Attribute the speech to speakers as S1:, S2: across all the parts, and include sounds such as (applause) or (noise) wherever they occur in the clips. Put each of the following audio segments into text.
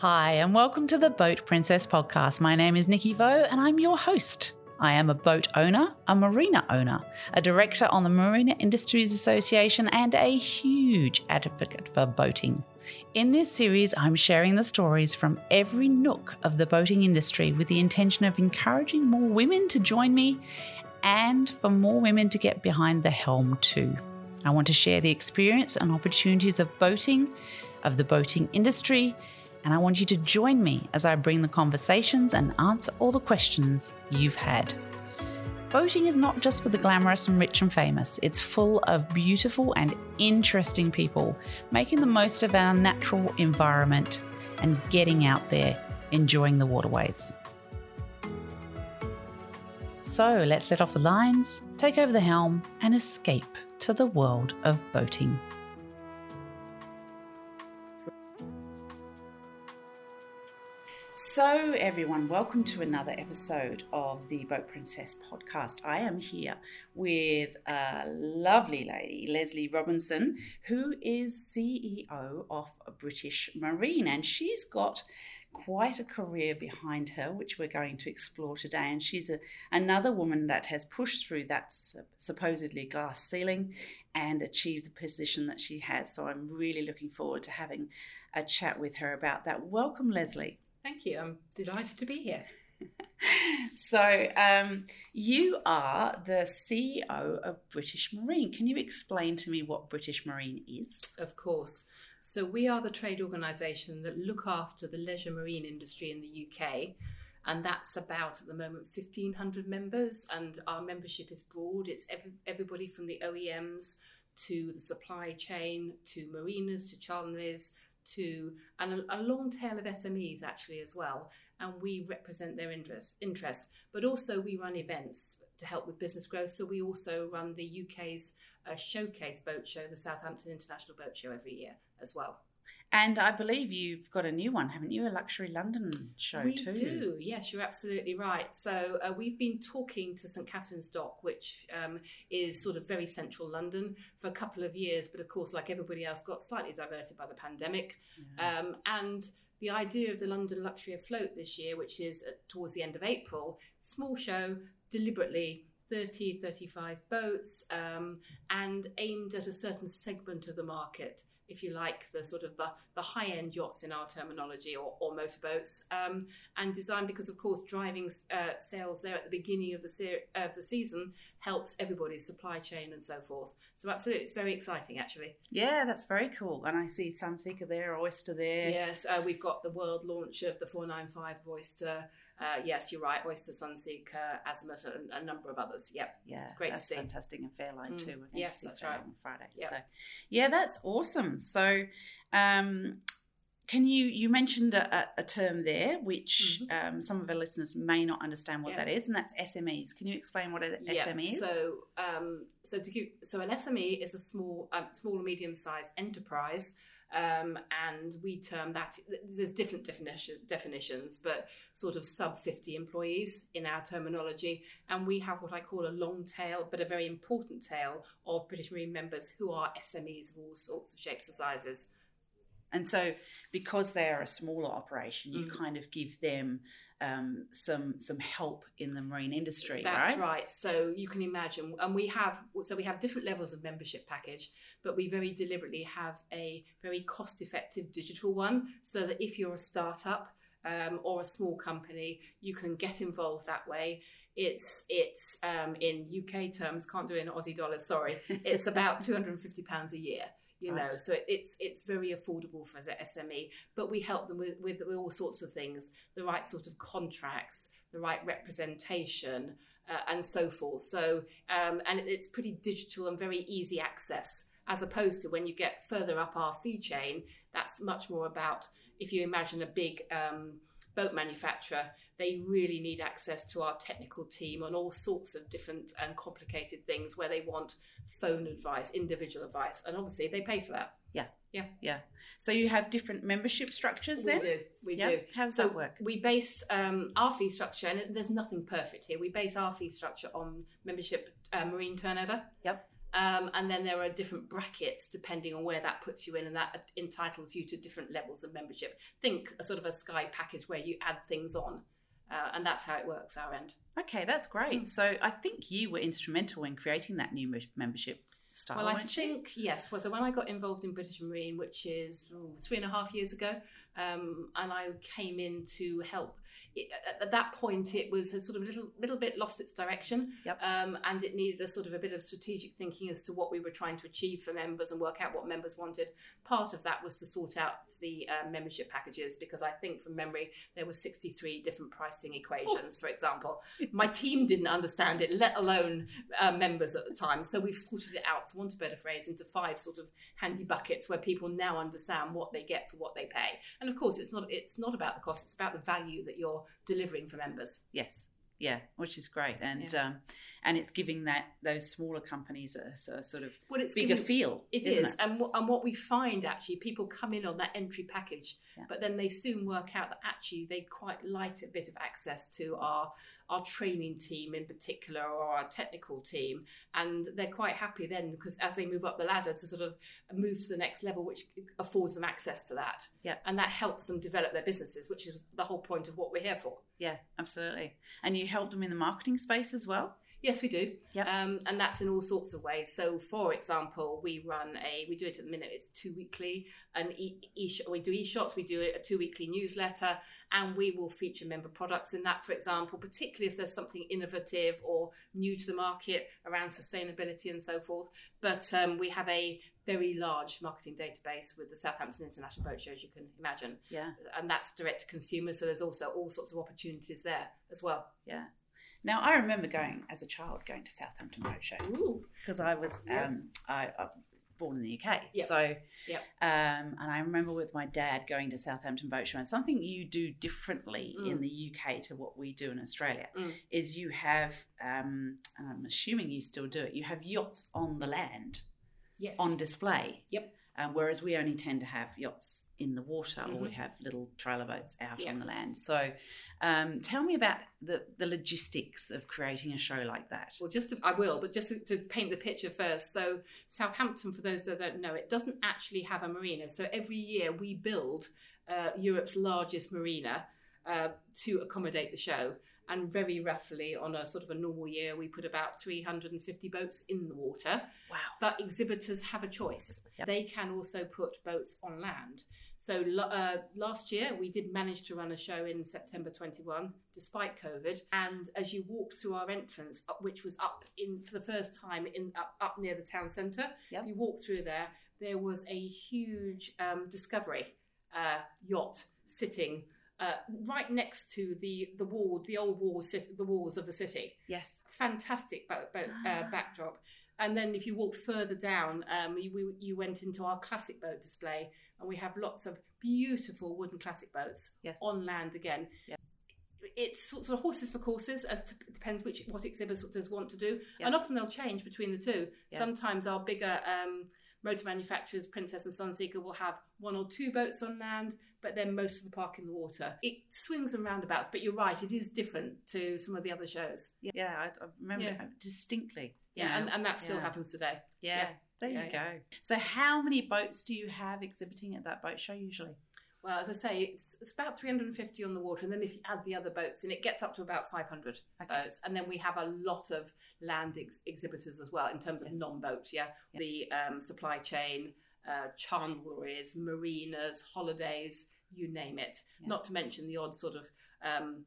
S1: Hi, and welcome to the Boat Princess podcast. My name is Nikki Vo, and I'm your host. I am a boat owner, a marina owner, a director on the Marina Industries Association, and a huge advocate for boating. In this series, I'm sharing the stories from every nook of the boating industry with the intention of encouraging more women to join me and for more women to get behind the helm too. I want to share the experience and opportunities of boating, of the boating industry, and I want you to join me as I bring the conversations and answer all the questions you've had. Boating is not just for the glamorous and rich and famous, it's full of beautiful and interesting people making the most of our natural environment and getting out there enjoying the waterways. So let's set off the lines, take over the helm, and escape to the world of boating. So, everyone, welcome to another episode of the Boat Princess podcast. I am here with a lovely lady, Lesley Robinson, who is CEO of British Marine, and she's got quite a career behind her, which we're going to explore today. And she's a, another woman that has pushed through that supposedly glass ceiling and achieved the position that she has. So I'm really looking forward to having a chat with her about that. Welcome, Lesley.
S2: Thank you. I'm delighted to be here. (laughs)
S1: so, um, you are the CEO of British Marine. Can you explain to me what British Marine is?
S2: Of course. So, we are the trade organisation that look after the leisure marine industry in the UK. And that's about at the moment 1,500 members, and our membership is broad. It's every, everybody from the OEMs to the supply chain to marinas to chandleries to and a, a, long tail of SMEs actually as well, and we represent their interest, interests. But also we run events to help with business growth. So we also run the UK's uh, showcase boat show, the Southampton International Boat Show, every year as well.
S1: And I believe you've got a new one, haven't you? A Luxury London show
S2: we
S1: too.
S2: We do. Yes, you're absolutely right. So uh, we've been talking to St Katharine's Dock, which um, is sort of very central London, for a couple of years. But of course, like everybody else, got slightly diverted by the pandemic. Yeah. Um, and the idea of the London Luxury Afloat this year, which is uh, towards the end of April, small show, deliberately 30, 35 boats, um, and aimed at a certain segment of the market if you like, the sort of the, the high end yachts in our terminology or, or motorboats, um, and designed because, of course, driving uh, sales there at the beginning of the se- of the season helps everybody's supply chain and so forth. So, absolutely, it's very exciting, actually.
S1: Yeah, that's very cool. And I see Sunseeker there, Oyster there.
S2: Yes, uh, we've got the world launch of the 495 Oyster. Uh, yes, you're right. Oyster, Sunseeker, Azimut, and a number of others. Yep.
S1: Yeah, it's great to see. Fantastic and Fairline mm. too. We're going
S2: yes,
S1: to see
S2: that's right.
S1: on Friday. Yep. So, yeah, that's awesome. So, um, can you you mentioned a, a term there which mm-hmm. um, some of our listeners may not understand what that is, and that's SMEs. Can you explain what an yeah. SME is?
S2: So, um, so to give so an SME is a small, um, small or medium sized enterprise um, and we term that, there's different definition, definitions, but sort of sub 50 employees in our terminology. And we have what I call a long tail, but a very important tail of British Marine members who are SMEs of all sorts of shapes and sizes.
S1: And so, because they are a smaller operation, you mm. kind of give them um, some some help in the marine industry.
S2: That's right? right. So you can imagine, and we have so we have different levels of membership package, but we very deliberately have a very cost effective digital one, so that if you're a startup um, or a small company, you can get involved that way. It's it's um, in UK terms, can't do it in Aussie dollars. Sorry, (laughs) it's about two hundred and fifty pounds a year you right. know so it's it's very affordable for the SME but we help them with, with, with all sorts of things the right sort of contracts the right representation uh, and so forth so um, and it's pretty digital and very easy access as opposed to when you get further up our fee chain that's much more about if you imagine a big um, boat manufacturer, they really need access to our technical team on all sorts of different and complicated things where they want phone advice, individual advice, and obviously they pay for that.
S1: Yeah, yeah, yeah. So you have different membership structures then?
S2: We do, we
S1: yeah.
S2: do.
S1: How does
S2: so
S1: that work?
S2: We base um, our fee structure, and there's nothing perfect here. We base our fee structure on membership uh, marine turnover.
S1: Yep.
S2: Um, and then there are different brackets depending on where that puts you in, and that entitles you to different levels of membership. Think a sort of a Sky package where you add things on, uh, and that's how it works our end.
S1: Okay, that's great.
S2: Mm.
S1: So I think you were instrumental in creating that new membership style.
S2: Well, I
S1: weren't you?
S2: yes. Well, so when I got involved in British Marine, which is ooh, three and a half years ago, um, and I came in to help. It, at, at that point, it was a sort of little little bit lost its direction,
S1: Yep.
S2: um, and it needed a sort of a bit of strategic thinking as to what we were trying to achieve for members and work out what members wanted. Part of that was to sort out the uh, membership packages because I think from memory there were 63 different pricing equations, for example. (laughs) My team didn't understand it, let alone uh, members at the time. So we've sorted it out, for want of a better phrase, into five sort of handy buckets where people now understand what they get for what they pay. And of course, it's not it's not about the cost; it's about the value that you're delivering for members.
S1: Yes. Yeah, which is great, and um, and it's giving that those smaller companies a, a sort of
S2: Well, it's
S1: bigger
S2: giving-
S1: feel.
S2: It is, and what, and what we find actually, people come in on that entry package,
S1: Yeah.
S2: but then they soon work out that actually they quite like a bit of access to our our training team in particular, or our technical team, and they're quite happy then because as they move up the ladder to sort of move to the next level, which affords them access to that,
S1: Yeah.
S2: and that helps them develop their businesses, which is the whole point of what we're here for.
S1: Yeah, absolutely. And you help them in the marketing space as well.
S2: Yes, we do.
S1: Yep.
S2: Um, and that's in all sorts of ways. So, for example, we run a, we do it at the minute, it's two weekly, and e, e we do e-shots, we do a two weekly newsletter, and we will feature member products in that, for example, particularly if there's something innovative or new to the market around sustainability and so forth. But um, we have a very large marketing database with the Southampton International Boat Show, as you can imagine.
S1: Yeah,
S2: And that's direct to consumer. So, there's also all sorts of opportunities there as well.
S1: yeah. Now I remember going as a child going to Southampton Boat Show because I was
S2: Yeah.
S1: um, I, I born in the UK.
S2: Yep.
S1: So,
S2: Yep.
S1: um, and I remember with my dad going to Southampton Boat Show, and something you do differently
S2: Mm.
S1: in the UK to what we do in Australia
S2: Mm.
S1: is you have, um, and I'm assuming you still do it. You have yachts on the land
S2: Yes.
S1: on display.
S2: Yep.
S1: Um, whereas we only tend to have yachts in the water, or we
S2: Mhm.
S1: have little trailer boats out
S2: Yeah.
S1: on the land. So, um, tell me about the the logistics of creating a show like that.
S2: Well, just to, I will, but just to, to paint the picture first. So, Southampton, for those that don't know, it doesn't actually have a marina. So every year we build uh, Europe's largest marina uh, to accommodate the show. And very roughly, on a sort of a normal year, we put about 350 boats in the water.
S1: Wow.
S2: But exhibitors have a choice.
S1: Yep.
S2: They can also put boats on land. So uh, last year we did manage to run a show in September 21, despite COVID. And as you walked through our entrance, which was up in for the first time in up, up near the town centre,
S1: Yep.
S2: if you walked through there, there was a huge um, Discovery uh, yacht sitting. Uh, right next to the the wall, the old walls, the walls of the city
S1: Yes.
S2: fantastic boat, boat, uh,
S1: Ah.
S2: backdrop. And then if you walked further down, um, you, we- you went into our classic boat display, and we have lots of beautiful wooden classic boats
S1: Yes.
S2: on land again.
S1: Yeah.
S2: It's sort of horses for courses, as it depends which what exhibitors want to do,
S1: Yeah.
S2: and often they'll change between the two.
S1: Yeah.
S2: Sometimes our bigger um, motor manufacturers, Princess and Sunseeker, will have one or two boats on land, but then most of the park in the water. It swings and roundabouts, but you're right, it is different to some of the other shows.
S1: Yeah, I, I remember
S2: Yeah.
S1: it distinctly.
S2: Yeah, and, and that still
S1: Yeah.
S2: happens today.
S1: Yeah,
S2: Yeah.
S1: there you
S2: Yeah,
S1: go. So, how many boats do you have exhibiting at that boat show usually?
S2: Well, as I say, it's, it's about 350 on the water, and then if you add the other boats in, it gets up to about 500
S1: Okay.
S2: boats. And then we have a lot of land ex- exhibitors as well in terms of
S1: Yes.
S2: non boats, Yeah,
S1: Yeah.
S2: the um, supply chain, uh, chandleries, marinas, holidays, you name it.
S1: Yeah.
S2: Not to mention the odd sort of um,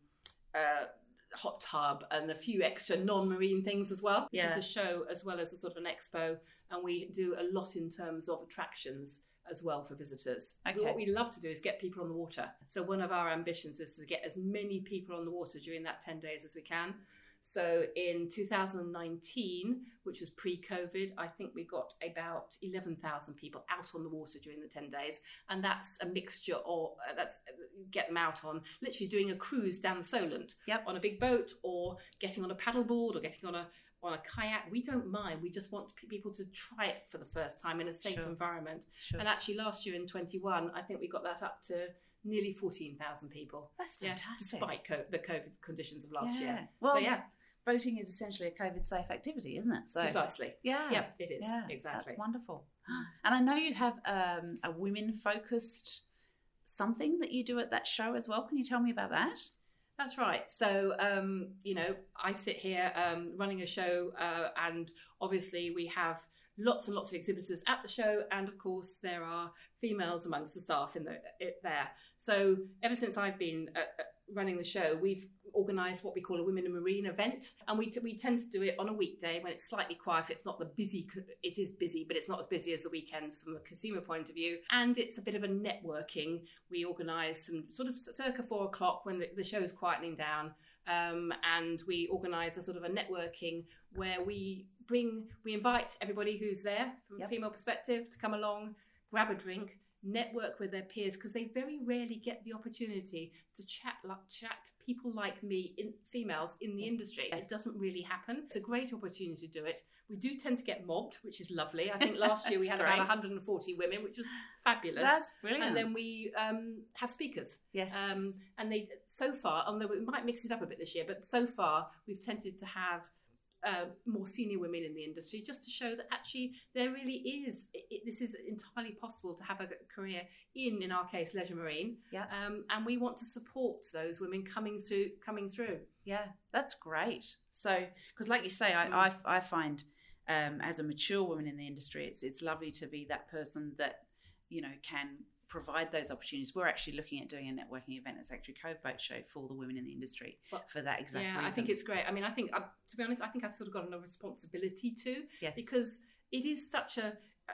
S2: uh, hot tub and a few extra non-marine things as well.
S1: Yeah.
S2: This is a show as well as a sort of an expo, and we do a lot in terms of attractions as well for visitors.
S1: Okay.
S2: What we love to do is get people on the water. So one of our ambitions is to get as many people on the water during that 10 days as we can. So in 2019, which was pre-COVID, I think we got about 11,000 people out on the water during the 10 days, and that's a mixture or uh, that's uh, get them out on literally doing a cruise down the Solent
S1: Yep.
S2: on a big boat or getting on a paddleboard or getting on a on a kayak. We don't mind. We just want people to try it for the first time in a safe
S1: Sure.
S2: environment.
S1: Sure.
S2: And actually, last year in 21, I think we got that up to nearly 14,000 people.
S1: That's
S2: Yeah,
S1: fantastic.
S2: despite co- the COVID conditions of last
S1: yeah.
S2: year.
S1: Well,
S2: so yeah,
S1: boating is essentially a COVID safe activity, isn't it? So
S2: Precisely.
S1: yeah,
S2: Yep, it is.
S1: yeah,
S2: exactly.
S1: That's wonderful. (gasps) And I know you have um, a women focused something that you do at that show as well. Can you tell me about that?
S2: That's right. So, um, you know, I sit here um, running a show, uh, and obviously we have lots and lots of exhibitors at the show, and of course there are females amongst the staff in the it, there. So, ever since I've been uh, uh, running the show, we've organised what we call a Women in Marine event, and we t- we tend to do it on a weekday when it's slightly quiet. It's not the busy. It is busy, but it's not as busy as the weekends from a consumer point of view. And it's a bit of a networking. We organise some sort of circa four o'clock when the, the show is quietening down, um, and we organise a sort of a networking where we bring we invite everybody who's there from
S1: Yep.
S2: a female perspective to come along, grab a drink. Network with their peers because they very rarely get the opportunity to chat like chat to people like me, in females in the
S1: Yes.
S2: industry.
S1: Yes.
S2: It doesn't really happen. It's a great opportunity to do it. We do tend to get mobbed, which is lovely. I think last (laughs) year we had
S1: great.
S2: about 140 women, which was fabulous.
S1: That's brilliant.
S2: and then we um, have speakers,
S1: yes,
S2: um, and they so far, although we might mix it up a bit this year, but so far we've tended to have uh, more senior women in the industry, just to show that actually there really is. It, this is entirely possible to have a career in, in our case, leisure marine.
S1: Yeah.
S2: Um, and we want to support those women coming through. Coming through.
S1: Yeah, that's great. So, because like you say, I,
S2: Mm.
S1: I, I find um, as a mature woman in the industry, it's it's lovely to be that person that you know can provide those opportunities. We're actually looking at doing a networking event at Sanctuary Cove Boat Show for the women in the industry
S2: Well,
S1: for that exact
S2: yeah,
S1: reason.
S2: I think it's great. I mean, I think uh, to be honest, I think I've sort of got a responsibility too.
S1: yes.
S2: because it is such a uh,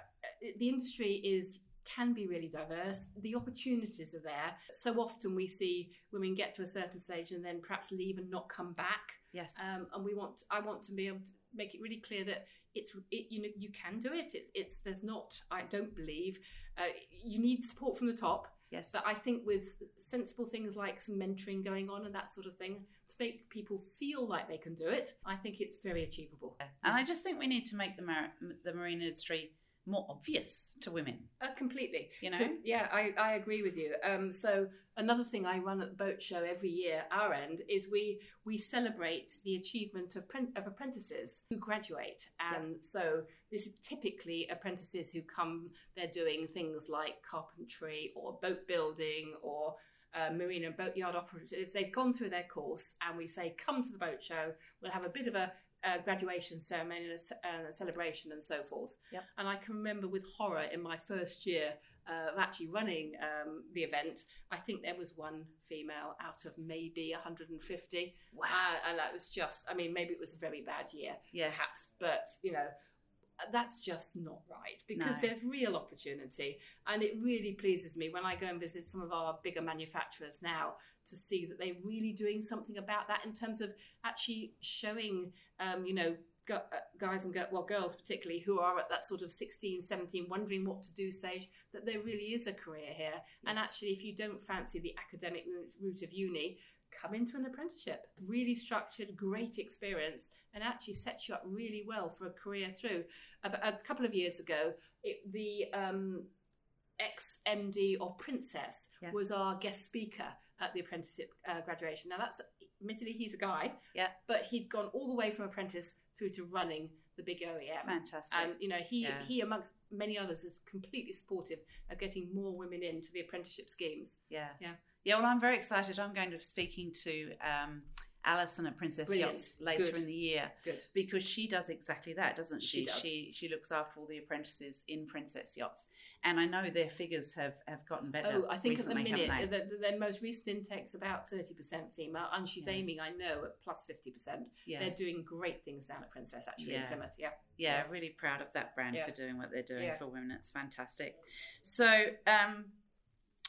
S2: the industry is can be really diverse the opportunities are there so often we see women get to a certain stage and then perhaps leave and not come back
S1: yes,
S2: um, and we want i want to be able to make it really clear that it's it, you know you can do it. It's, it's there's not i don't believe uh, you need support from the top.
S1: Yes,
S2: but I think with sensible things like some mentoring going on and that sort of thing to make people feel like they can do it, I think it's very achievable.
S1: And I just think we need to make the mar- the marine industry more obvious to women.
S2: Uh, completely.
S1: You know,
S2: yeah, I, I agree with you. Um, so another thing I run at the boat show every year, our end, is we we celebrate the achievement of, pren- of apprentices who graduate, and so this is typically apprentices who come. They're doing things like carpentry or boat building or uh, marine and boatyard operatives. They've gone through their course, and we say, "Come to the boat show. We'll have a bit of a." a graduation ceremony and a, a celebration and so forth.
S1: Yep.
S2: And I can remember with horror in my first year uh, of actually running um, the event, I think there was one female out of maybe 150.
S1: wow,
S2: Uh, and that was just, I mean, maybe it was a very bad year,
S1: yes,
S2: perhaps, but you know, that's just not right because
S1: No.
S2: there's real opportunity. And it really pleases me when I go and visit some of our bigger manufacturers now to see that they're really doing something about that in terms of actually showing, um, you know, uh, guys and girl, well girls particularly who are at that sort of 16 17 wondering what to do stage that there really is a career here and actually if you don't fancy the academic route of uni come into an apprenticeship really structured great experience and actually sets you up really well for a career through a, a couple of years ago it, the um, ex MD of Princess
S1: Yes.
S2: was our guest speaker at the apprenticeship uh, graduation. Now that's admittedly he's a guy,
S1: Yeah.
S2: but he'd gone all the way from apprentice through to running the big OEM.
S1: fantastic.
S2: And you know he
S1: Yeah.
S2: he amongst many others is completely supportive of getting more women into the apprenticeship schemes.
S1: Yeah.
S2: Yeah.
S1: Yeah, well, I'm very excited. I'm going to be speaking to um, Alison at Princess
S2: Brilliant.
S1: Yachts later
S2: Good.
S1: in the year
S2: Good.
S1: because she does exactly that, doesn't she?
S2: She does.
S1: she she looks after all the apprentices in Princess Yachts, and I know their figures have have gotten better.
S2: Oh, I think at the minute the, the, their most recent intake's about thirty percent female, and she's
S1: Yeah.
S2: aiming, I know, at plus plus fifty percent.
S1: yeah,
S2: They're doing great things down at Princess actually in Plymouth. Yeah.
S1: yeah,
S2: yeah.
S1: really proud of that brand
S2: Yeah.
S1: for doing what they're doing
S2: Yeah.
S1: for women. It's fantastic. So, um,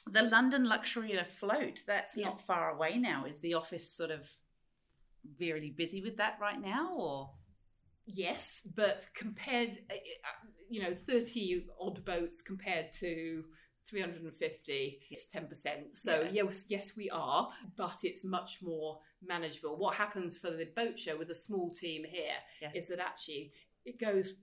S1: the London Luxury Afloat, that's
S2: Yeah.
S1: not far away now. Is the office sort of really busy with that right now, or?
S2: Yes, but compared, uh, uh, you know, 30 odd boats compared to 350, it's 10%. So,
S1: Yes.
S2: yes. yes, we are, but it's much more manageable. What happens for the boat show with a small team here
S1: Yes.
S2: is that actually it goes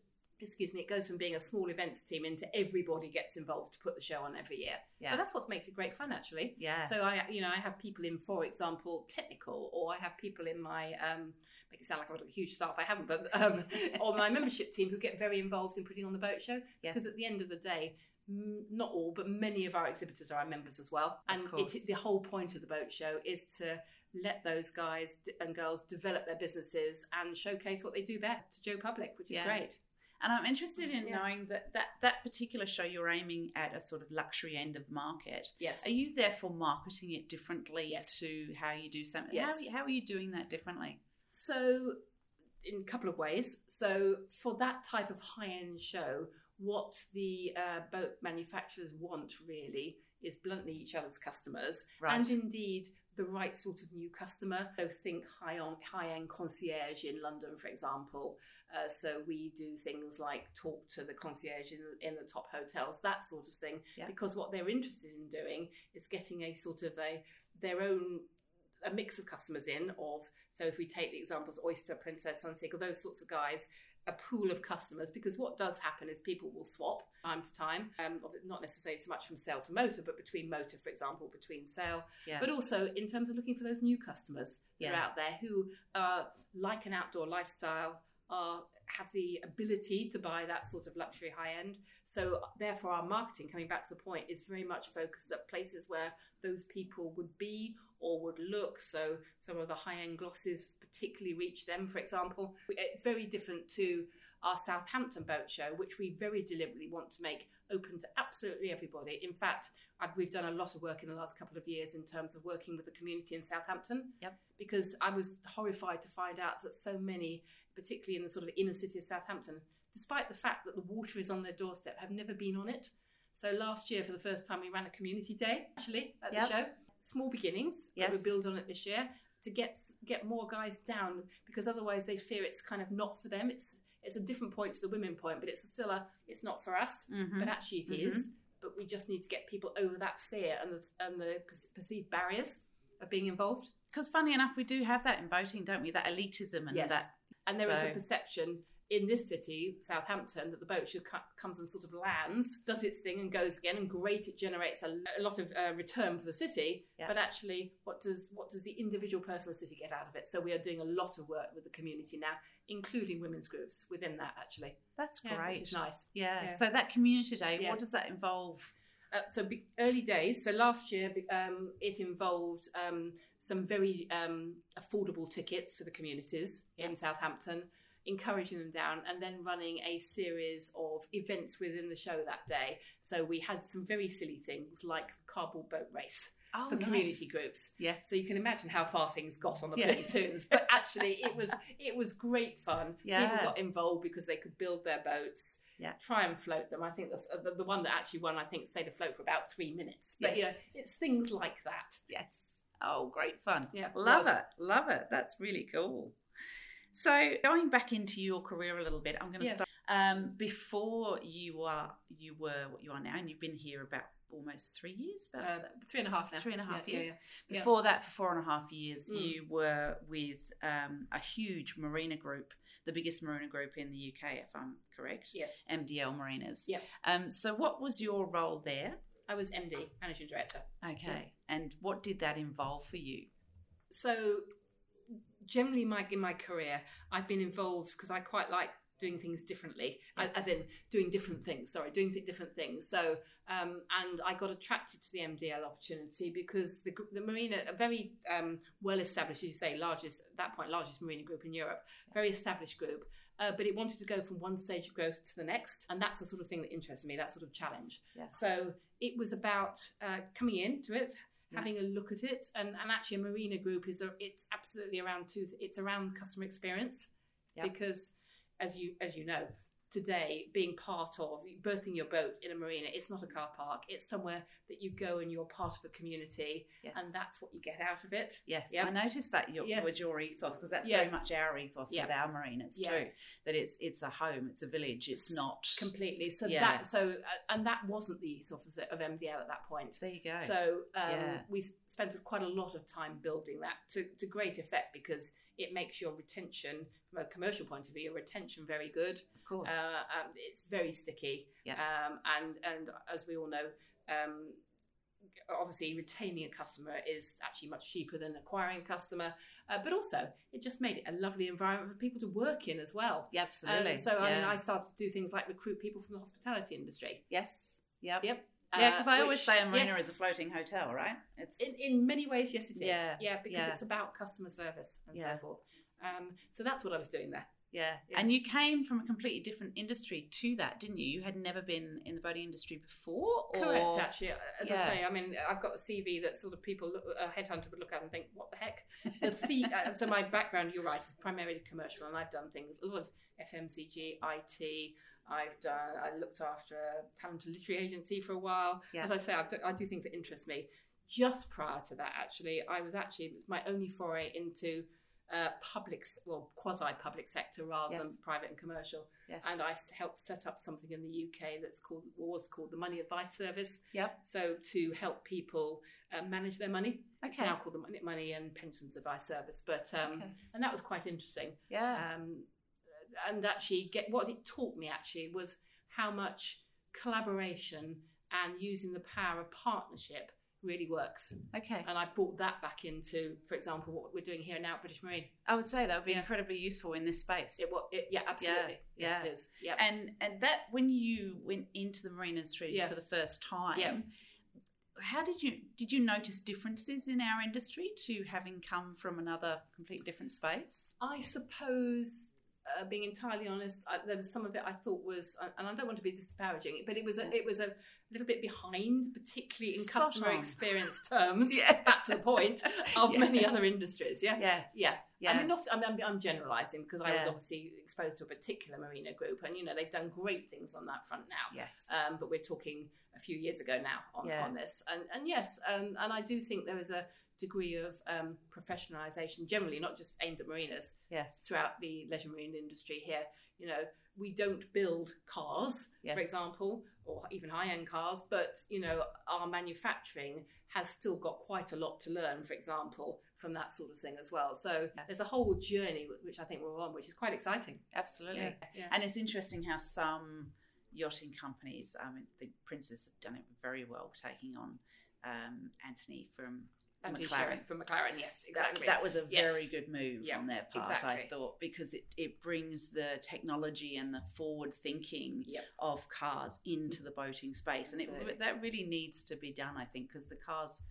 S2: excuse me, it goes from being a small events team into everybody gets involved to put the show on every year.
S1: Yeah.
S2: But that's what makes it great fun, actually.
S1: Yeah.
S2: So I, you know, I have people in, for example, technical, or I have people in my, um, make it sound like I've got a huge staff. I haven't, but um, (laughs) or my membership team who get very involved in putting on the boat show.
S1: Yes.
S2: Because at the end of the day, m- not all, but many of our exhibitors are our members as well. And it, the whole point of the boat show is to let those guys and girls develop their businesses and showcase what they do best to Joe Public, which is
S1: Yeah.
S2: great.
S1: And I'm interested in
S2: Yeah.
S1: knowing that, that that particular show you're aiming at a sort of luxury end of the market.
S2: Yes.
S1: Are you therefore marketing it differently
S2: Yes.
S1: to how you do something?
S2: Yes.
S1: How, how are you doing that differently?
S2: So, in a couple of ways. So, for that type of high end show, what the uh, boat manufacturers want really is bluntly each other's customers and indeed the right sort of new customer. So, think high on high end concierge in London, for example. Uh, so, we do things like talk to the concierge in, in the top hotels, that sort of thing.
S1: Yeah.
S2: Because what they're interested in doing is getting a sort of a their own a mix of customers in of so if we take the examples oyster princess sunseeker those sorts of guys a pool of customers because what does happen is people will swap time to time um, not necessarily so much from sail to motor but between motor for example between sail
S1: yeah.
S2: but also in terms of looking for those new customers that are out there who uh, like an outdoor lifestyle are have the ability to buy that sort of luxury high end so therefore our marketing coming back to the point is very much focused at places where those people would be or would look. So some of the high end glosses particularly reach them. For example it's eh, very different to our Southampton boat show which we very deliberately want to make open to absolutely everybody. In fact I've, we've done a lot of work in the last couple of years in terms of working with the community in Southampton.
S1: Yep.
S2: because I was horrified to find out that so many particularly in the sort of inner city of Southampton despite the fact that the water is on their doorstep have never been on it. So last year for the first time we ran a community day actually at
S1: Yep.
S2: the show small beginnings
S1: Yes.
S2: we build on it this year to get get more guys down because otherwise they fear it's kind of not for them it's it's a different point to the women point but it's still a it's not for us
S1: Mhm.
S2: but actually it
S1: Mhm.
S2: is. But we just need to get people over that fear and the and the perceived barriers of being involved.
S1: Because funny enough, we do have that in voting, don't we? That elitism and
S2: Yes.
S1: that.
S2: And there is
S1: So-
S2: a perception in this city, Southampton, that the boat should co- comes and sort of lands, does its thing, and goes again. And great, it generates a, a lot of uh, return for the city.
S1: Yeah.
S2: But actually, what does what does the individual person in the city get out of it? So we are doing a lot of work with the community now, including women's groups within that. Actually,
S1: That's
S2: Yeah,
S1: great.
S2: which is nice.
S1: Yeah.
S2: Yeah.
S1: So that community day,
S2: Yeah.
S1: what does that involve?
S2: Uh, so be, early days. So last year, um, it involved um, some very um, affordable tickets for the communities
S1: Yeah.
S2: in Southampton, encouraging them down, and then running a series of events within the show that day. So we had some very silly things like cardboard boat race
S1: Oh,
S2: for
S1: nice.
S2: community groups.
S1: Yeah.
S2: So you can imagine how far things got on the
S1: Yeah.
S2: pontoons. But actually, it was (laughs) it was great fun.
S1: Yeah.
S2: People got involved because they could build their boats,
S1: Yeah.
S2: try and float them. I think the, the, the one that actually won, I think, stayed afloat for about three minutes. But
S1: Yes.
S2: you know, it's things like that.
S1: Yes. Oh, great fun.
S2: Yeah,
S1: Love
S2: was.
S1: it. Love it. That's really cool. So going back into your career a little bit, I'm going to
S2: Yeah.
S1: start. Um, before you are, you were what you are now, and you've been here about almost three years. About
S2: Uh, three and a half now.
S1: Three and a half
S2: Yeah,
S1: years.
S2: yeah.
S1: Before that, for four and a half years,
S2: Mm.
S1: you were with um, a huge marina group, the biggest marina group in the UK, if I'm correct.
S2: Yes,
S1: MDL Marinas.
S2: Yeah.
S1: Um, so, what was your role there?
S2: I was MD, managing director.
S1: Okay. And what did that involve for you?
S2: so generally my in my career i've been involved because i quite like doing things differently as,
S1: Yes.
S2: as in doing different things sorry doing th- different things so um, and i got attracted to the mdl opportunity because the, the marina a very um, well established as you say largest at that point largest marina group in europe very established group uh, but it wanted to go from one stage of growth to the next and that's the sort of thing that interested me that sort of challenge
S1: Yes.
S2: so it was about uh, coming into it,
S1: Yeah.
S2: having a look at it, and, and actually, a marina group is a, it's absolutely around two. It's around customer experience
S1: Yeah.
S2: because, as you as you know, today being part of berthing your boat in a marina, it's not a car park. It's somewhere that you go and you're part of a community,
S1: Yes.
S2: and that's what you get out of it.
S1: Yes,
S2: Yeah.
S1: I noticed that your,
S2: Yeah.
S1: was your ethos because that's
S2: Yes.
S1: very much our ethos
S2: Yeah.
S1: with our marinas
S2: Yeah.
S1: too. That it's it's a home, it's a village, it's not.
S2: Completely. So that so uh, and that wasn't the ethos of MDL at that point.
S1: There you go.
S2: So um, we spent quite a lot of time building that to, to great effect because it makes your retention from a commercial point of view, your retention very good.
S1: Of course.
S2: Uh, um, it's very sticky.
S1: Yeah.
S2: Um, and and as we all know, um, obviously retaining a customer is actually much cheaper than acquiring a customer. Uh, but also, it just made it a lovely environment for people to work in as well.
S1: yeah, absolutely.
S2: Um, so I mean, I started to do things like recruit people from the hospitality industry.
S1: yes. Yep.
S2: Yep.
S1: Yeah, because
S2: Uh,
S1: I always
S2: which-
S1: say a marina
S2: yeah,
S1: is a floating hotel, right? It's
S2: in, in many ways, yes, it is.
S1: Yeah,
S2: Yeah, because
S1: yeah.
S2: it's about customer service and so forth. Um, so that's what I was doing there.
S1: yeah. And you came from a completely different industry to that, didn't you? You had never been in the boating industry before, or
S2: Correct, actually. As
S1: Yeah.
S2: I say, I mean, I've got a CV that sort of people, look, a headhunter would look at and think, what the heck? The (laughs) fee, uh, so my background, you're right, is primarily commercial, and I've done things, a lot of FMCG, IT. I've done, I looked after a talent and literary agency for a while.
S1: Yeah.
S2: As I say, I've do, I do things that interest me. Just prior to that, actually, I was actually, my only foray into uh, public, well, quasi public sector rather
S1: Yes.
S2: than private and commercial
S1: yes,
S2: and I helped set up something in the UK that's called was called the Money Advice Service.
S1: Yep.
S2: So to help people uh, manage their money, it's
S1: okay,
S2: now called the Money, Money and Pensions Advice Service. But um,
S1: okay.
S2: and that was quite interesting.
S1: yeah,
S2: Um, and actually, get what it taught me actually was how much collaboration and using the power of partnership really works.
S1: okay.
S2: And I brought that back into, for example, what we're doing here now at British Marine.
S1: I would say that would be
S2: Yeah.
S1: incredibly useful in this space.
S2: It, what, it, yeah, absolutely.
S1: Yeah,
S2: Yes, it is. Yeah.
S1: And and that when you went into the marine industry
S2: Yeah.
S1: for the first time,
S2: Yeah.
S1: how did you did you notice differences in our industry to having come from another completely different space?
S2: I suppose, uh, being entirely honest, I, there was some of it I thought was, and I don't want to be disparaging, but it was a, it was a little bit behind, particularly in
S1: Spot
S2: customer
S1: on.
S2: experience terms. (laughs)
S1: Yeah.
S2: Back to the point of (laughs)
S1: Yeah.
S2: many other industries. Yeah.
S1: Yes.
S2: Yeah.
S1: Yeah.
S2: I mean, not. I'm, I'm, I'm generalising because I was obviously exposed to a particular marina group, and you know they've done great things on that front now.
S1: yes.
S2: Um, but we're talking a few years ago now on,
S1: Yeah.
S2: on this. And, and yes, um, and I do think there is a degree of um, professionalisation generally, not just aimed at marinas,
S1: yes.
S2: throughout the leisure marine industry here. You know, we don't build cars,
S1: Yes.
S2: for example, or even high-end cars, but you know, our manufacturing has still got quite a lot to learn, for example, from that sort of thing as well. So
S1: Yeah.
S2: there's a whole journey which I think we're on, which is quite exciting.
S1: Absolutely.
S2: Yeah, yeah.
S1: And it's interesting how some yachting companies, I mean, the Princess have done it very well, taking on um, Antony from McLaren.
S2: From McLaren, yes, exactly.
S1: That, was a
S2: Yes.
S1: very good move
S2: Yeah,
S1: on their part, I thought, because it, it brings the technology and the forward thinking
S2: Yep.
S1: of cars into the boating space. And it, that really needs to be done, I think, because the cars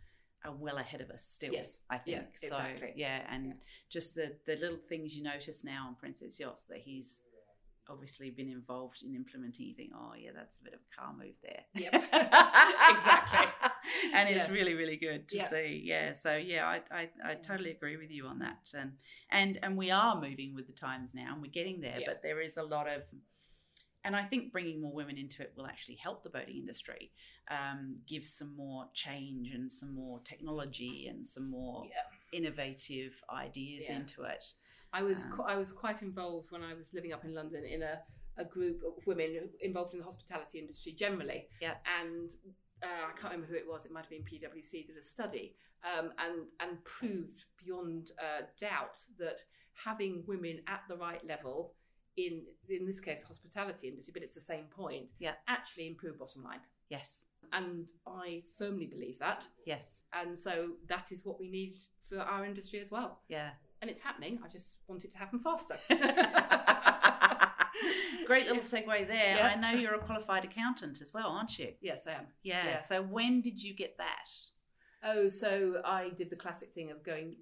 S1: are well ahead of us still,
S2: Yes.
S1: I think.
S2: Yeah,
S1: so,
S2: exactly.
S1: yeah, and
S2: Yeah.
S1: just the, the little things you notice now on Princess Yachts that he's obviously been involved in implementing, you think, oh, yeah, that's a bit of a car move there.
S2: Yep. (laughs) exactly.
S1: And it's really really good to
S2: Yeah.
S1: see yeah so yeah I, I i totally agree with you on that and and and we are moving with the times now and we're getting there
S2: Yeah.
S1: but there is a lot of and I think bringing more women into it will actually help the boating industry, um, give some more change and some more technology and some more
S2: Yeah.
S1: innovative ideas
S2: Yeah.
S1: into it.
S2: I was
S1: Um,
S2: qu- I was quite involved when I was living up in London in a, a group of women involved in the hospitality industry generally.
S1: Yeah.
S2: And uh, I can't remember who it was. It might have been PwC did a study um, and and proved beyond uh, doubt that having women at the right level in in this case the hospitality industry, but it's the same point.
S1: Yeah.
S2: Actually, improve bottom line.
S1: Yes,
S2: And I firmly believe that.
S1: yes,
S2: And so that is what we need for our industry as well.
S1: yeah.
S2: And it's happening. I just want it to happen faster. (laughs) (laughs)
S1: Great little segue there.
S2: Yeah.
S1: I know you're a qualified accountant as well, aren't you?
S2: yes, I am.
S1: Yeah.
S2: Yeah.
S1: So when did you get that?
S2: Oh, so I did the classic thing of going,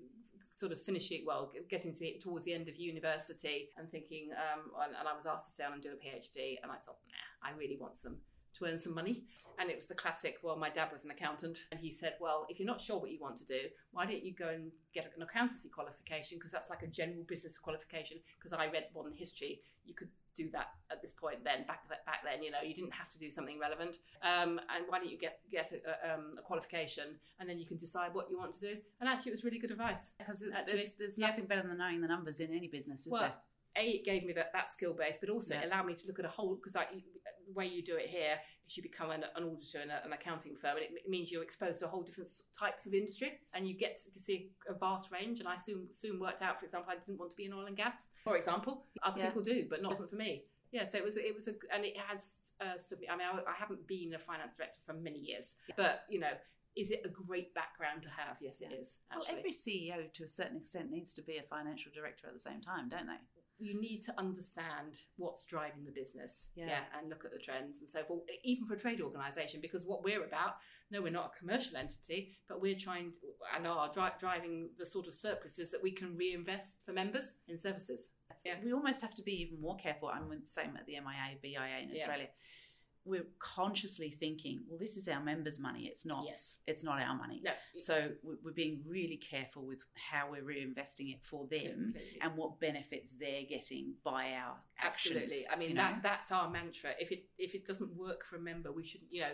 S2: sort of finishing, well, getting to the, towards the end of university and thinking, um, and, and I was asked to stay on and do a PhD, and I thought, nah, I really want some to earn some money. And it was the classic, well, my dad was an accountant, and he said, well, if you're not sure what you want to do, why don't you go and get an accountancy qualification? Because that's like a general business qualification. Because I read modern history, you could do that at this point then back back then you know you didn't have to do something relevant um, and why don't you get get a, um, a qualification and then you can decide what you want to do and actually it was really good advice
S1: Because
S2: Actually,
S1: there's, there's
S2: yeah.
S1: nothing better than knowing the numbers in any business, is
S2: well
S1: there?
S2: a it gave me that, that skill base, but also
S1: Yeah.
S2: it allowed me to look at a whole because like the way you do it here is you become an, an auditor in a, an accounting firm, and it, it means you're exposed to a whole different types of industry, and you get to see a vast range. And I soon soon worked out, for example, I didn't want to be in oil and gas, for example. Other
S1: Yeah.
S2: people do, but not wasn't for me. Yeah, so it was it was a and it has uh, stood me. I mean, I, I haven't been a finance director for many years, but you know, is it a great background to have? Yes, it
S1: Yeah.
S2: is.
S1: Well, every CEO to a certain extent needs to be a financial director at the same time, don't they?
S2: You need to understand what's driving the business
S1: Yeah.
S2: and look at the trends and so forth even for a trade organization because what we're about no we're not a commercial entity but we're trying to, and are dri- driving the sort of surpluses that we can reinvest for members in services yeah
S1: We almost have to be even more careful. I'm the same at the MIA, BIA in
S2: Yeah.
S1: We're consciously thinking, well, this is our members' money. It's not.
S2: yes
S1: It's not our money.
S2: no
S1: So we- we're being really careful with how we're reinvesting it for them
S2: completely.
S1: and what benefits they're getting by our actions.
S2: absolutely i mean
S1: know?
S2: that that's our mantra if it if it doesn't work for a member we should you know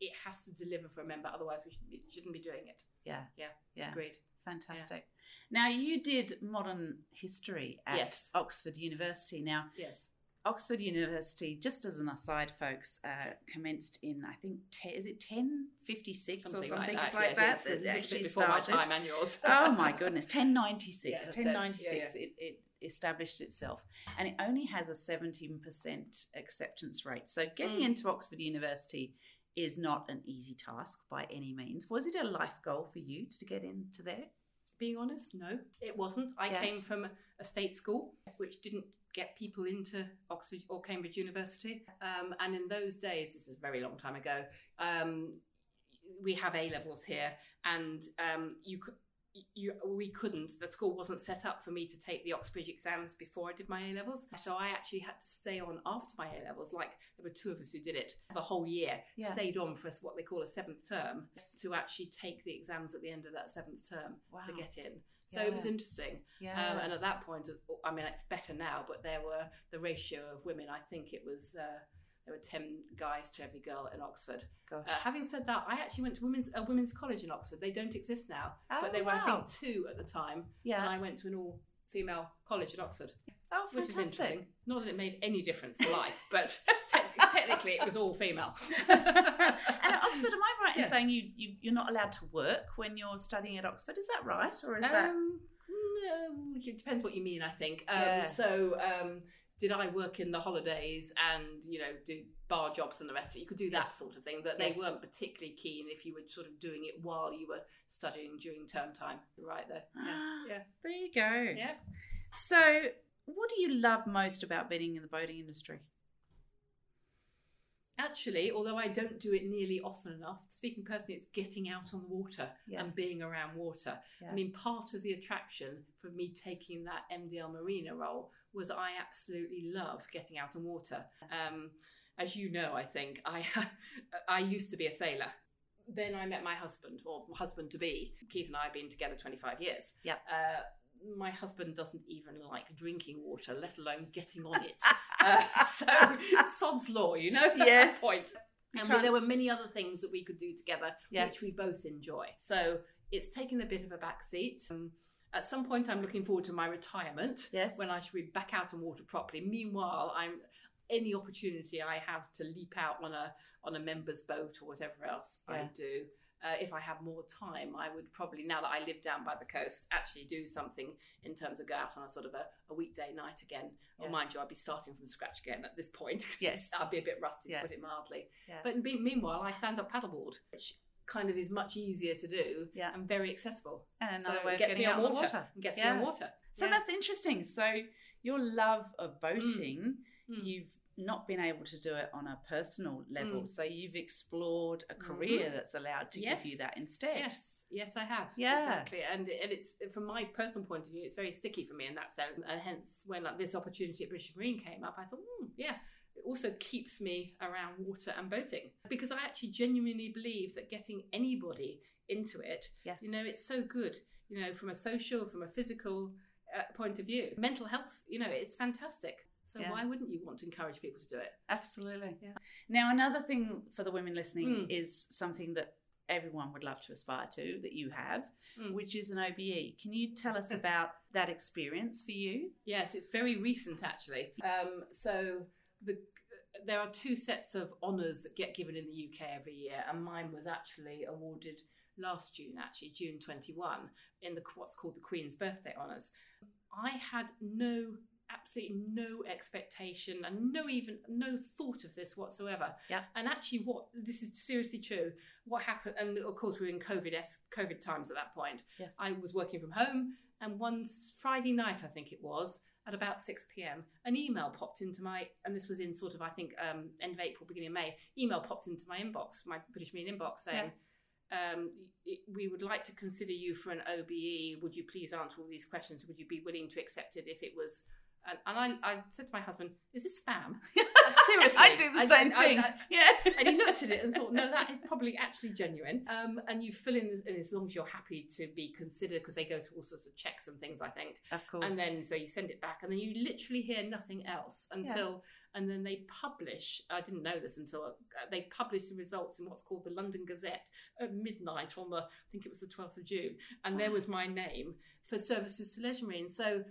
S2: it- has to deliver for a member otherwise we shouldn't be, shouldn't be doing it
S1: yeah,
S2: Yeah.
S1: yeah.
S2: agreed
S1: Fantastic. Now you did modern history at
S2: Yes.
S1: Oxford University. Now
S2: yes
S1: Oxford University, just as an aside, folks, uh, commenced in I think te- is it ten fifty six or something?
S2: like that,
S1: like
S2: yes,
S1: that.
S2: little
S1: actually started.
S2: my time and yours (laughs)
S1: oh my goodness, ten ninety six.
S2: It.
S1: Ten ninety six. It, it established itself, and it only has a seventeen percent acceptance rate. So getting
S2: Mm.
S1: into Oxford University is not an easy task by any means. Was it a life goal for you to get into there?
S2: Being honest, no, it wasn't. I
S1: Yeah.
S2: came from a state school which didn't get people into Oxford or Cambridge University. Um, and in those days, this is a very long time ago, um, we have A levels here, and um, you could. You, we couldn't. The school wasn't set up for me to take the Oxbridge exams before I did my A levels. So I actually had to stay on after my A levels. Like there were two of us who did it the whole year.
S1: Yeah.
S2: Stayed on for what they call a seventh term to actually take the exams at the end of that seventh term
S1: Wow.
S2: to get in. So it was interesting.
S1: Yeah.
S2: Um, and at that point, it was- I mean, it's better now, but there were the ratio of women. I think it was uh, there were ten guys to every girl in Oxford. Uh, having said that, I actually went to women's a women's college in Oxford. They don't exist now,
S1: Oh,
S2: but they were I think two at the time.
S1: yeah.
S2: And I went to an all female college in Oxford,
S1: oh,
S2: which was
S1: fantastic.
S2: interesting. Not that it made any difference to life, but (laughs) technically it was all female. (laughs)
S1: and at Oxford, am I right in
S2: Yeah.
S1: saying you, you you're not allowed to work when you're studying at Oxford? Is that right, or is that?
S2: Um, no, it depends what you mean. I think. Um,
S1: Yeah.
S2: So, um, did I work in the holidays and you know do bar jobs and the rest of it? You could do that
S1: Yes.
S2: sort of thing, but they
S1: Yes.
S2: weren't particularly keen if you were sort of doing it while you were studying during term time. You're right there. Yeah.
S1: Ah,
S2: Yeah.
S1: There you go.
S2: Yeah.
S1: So, what do you love most about being in the boating industry?
S2: Actually, although I don't do it nearly often enough, speaking personally, it's getting out on the water
S1: Yeah.
S2: and being around water.
S1: Yeah.
S2: I mean, part of the attraction for me taking that MDL Marina role was I absolutely love getting out on water. Um, as you know, I think I (laughs) I used to be a sailor. Then I met my husband, or husband to be. Keith and I have been together 25 years.
S1: Yep.
S2: Uh, my husband doesn't even like drinking water, let alone getting on it. (laughs) uh, so, sod's law, you know?
S1: Yes.
S2: point. And there were many other things that we could do together,
S1: Yes.
S2: which we both enjoy. So it's taken a bit of a back seat. Um, at some point, I'm looking forward to my retirement
S1: Yes.
S2: when I should be back out on water properly. Meanwhile, I'm any opportunity I have to leap out on a on a member's boat or whatever else I do. Uh, if I had more time, I would probably, now that I live down by the coast, actually do something in terms of go out on a sort of a, a weekday night again. Or mind you, I'd be starting from scratch again at this point. (laughs)
S1: Yes.
S2: I'd be a bit rusty,
S1: Yeah.
S2: to put it mildly.
S1: Yeah.
S2: But be- meanwhile, I stand up paddleboard, which kind of is much easier to do
S1: Yeah.
S2: and very accessible.
S1: and
S2: So
S1: another way of
S2: gets
S1: getting
S2: me
S1: out
S2: on water,
S1: water.
S2: and gets
S1: Yeah.
S2: me on water.
S1: So
S2: Yeah.
S1: that's interesting. So your love of boating,
S2: Mm.
S1: you've not been able to do it on a personal level.
S2: Mm.
S1: So you've explored a career that's allowed to
S2: Yes.
S1: give you that instead.
S2: Yes, yes, I have.
S1: Yeah.
S2: exactly. And and it's from my personal point of view, it's very sticky for me in that sense. And hence, when like this opportunity at British Marine came up, I thought, hmm, yeah. It also keeps me around water and boating because I actually genuinely believe that getting anybody into it,
S1: Yes.
S2: you know, it's so good. You know, from a social, from a physical uh, point of view, mental health. You know, it's fantastic. So
S1: Yeah.
S2: why wouldn't you want to encourage people to do it?
S1: Absolutely.
S2: Yeah.
S1: Now, another thing for the women listening
S2: Mm.
S1: is something that everyone would love to aspire to that you have,
S2: Mm.
S1: which is an OBE. Can you tell us (laughs) about that experience for you?
S2: Yes, it's very recent actually. Um, so the there are two sets of honours that get given in the UK every year, and mine was actually awarded last June, actually June twenty one, in the what's called the Queen's Birthday Honours. I had no absolutely no expectation and no even no thought of this whatsoever.
S1: Yeah.
S2: And actually, what this is seriously true. What happened? And of course, we were in COVID COVID times at that point.
S1: Yes.
S2: I was working from home, and one Friday night, I think it was, at about 6 p.m., an email popped into my, and this was in sort of, I think, um, end of April, beginning of May, email popped into my inbox, my British Marine inbox, saying, um, we would like to consider you for an OBE. Would you please answer all these questions? Would you be willing to accept it if it was? And, and I, I said to my husband, "Is this spam?" (laughs) Seriously,
S1: I do the
S2: I-
S1: same
S2: I-
S1: thing.
S2: I-
S1: yeah.
S2: and he looked at it and thought, no, that is probably actually genuine. Um, and you fill in, and as long as you're happy to be considered, because they go through all sorts of checks and things, I think.
S1: Of course.
S2: And then, so you send it back, and then you literally hear nothing else until, and then they publish. I didn't know this until uh, they publish the results in what's called the London Gazette at midnight on the, I think it was the 12th of June. And there was my name for services to Leisure Marine. So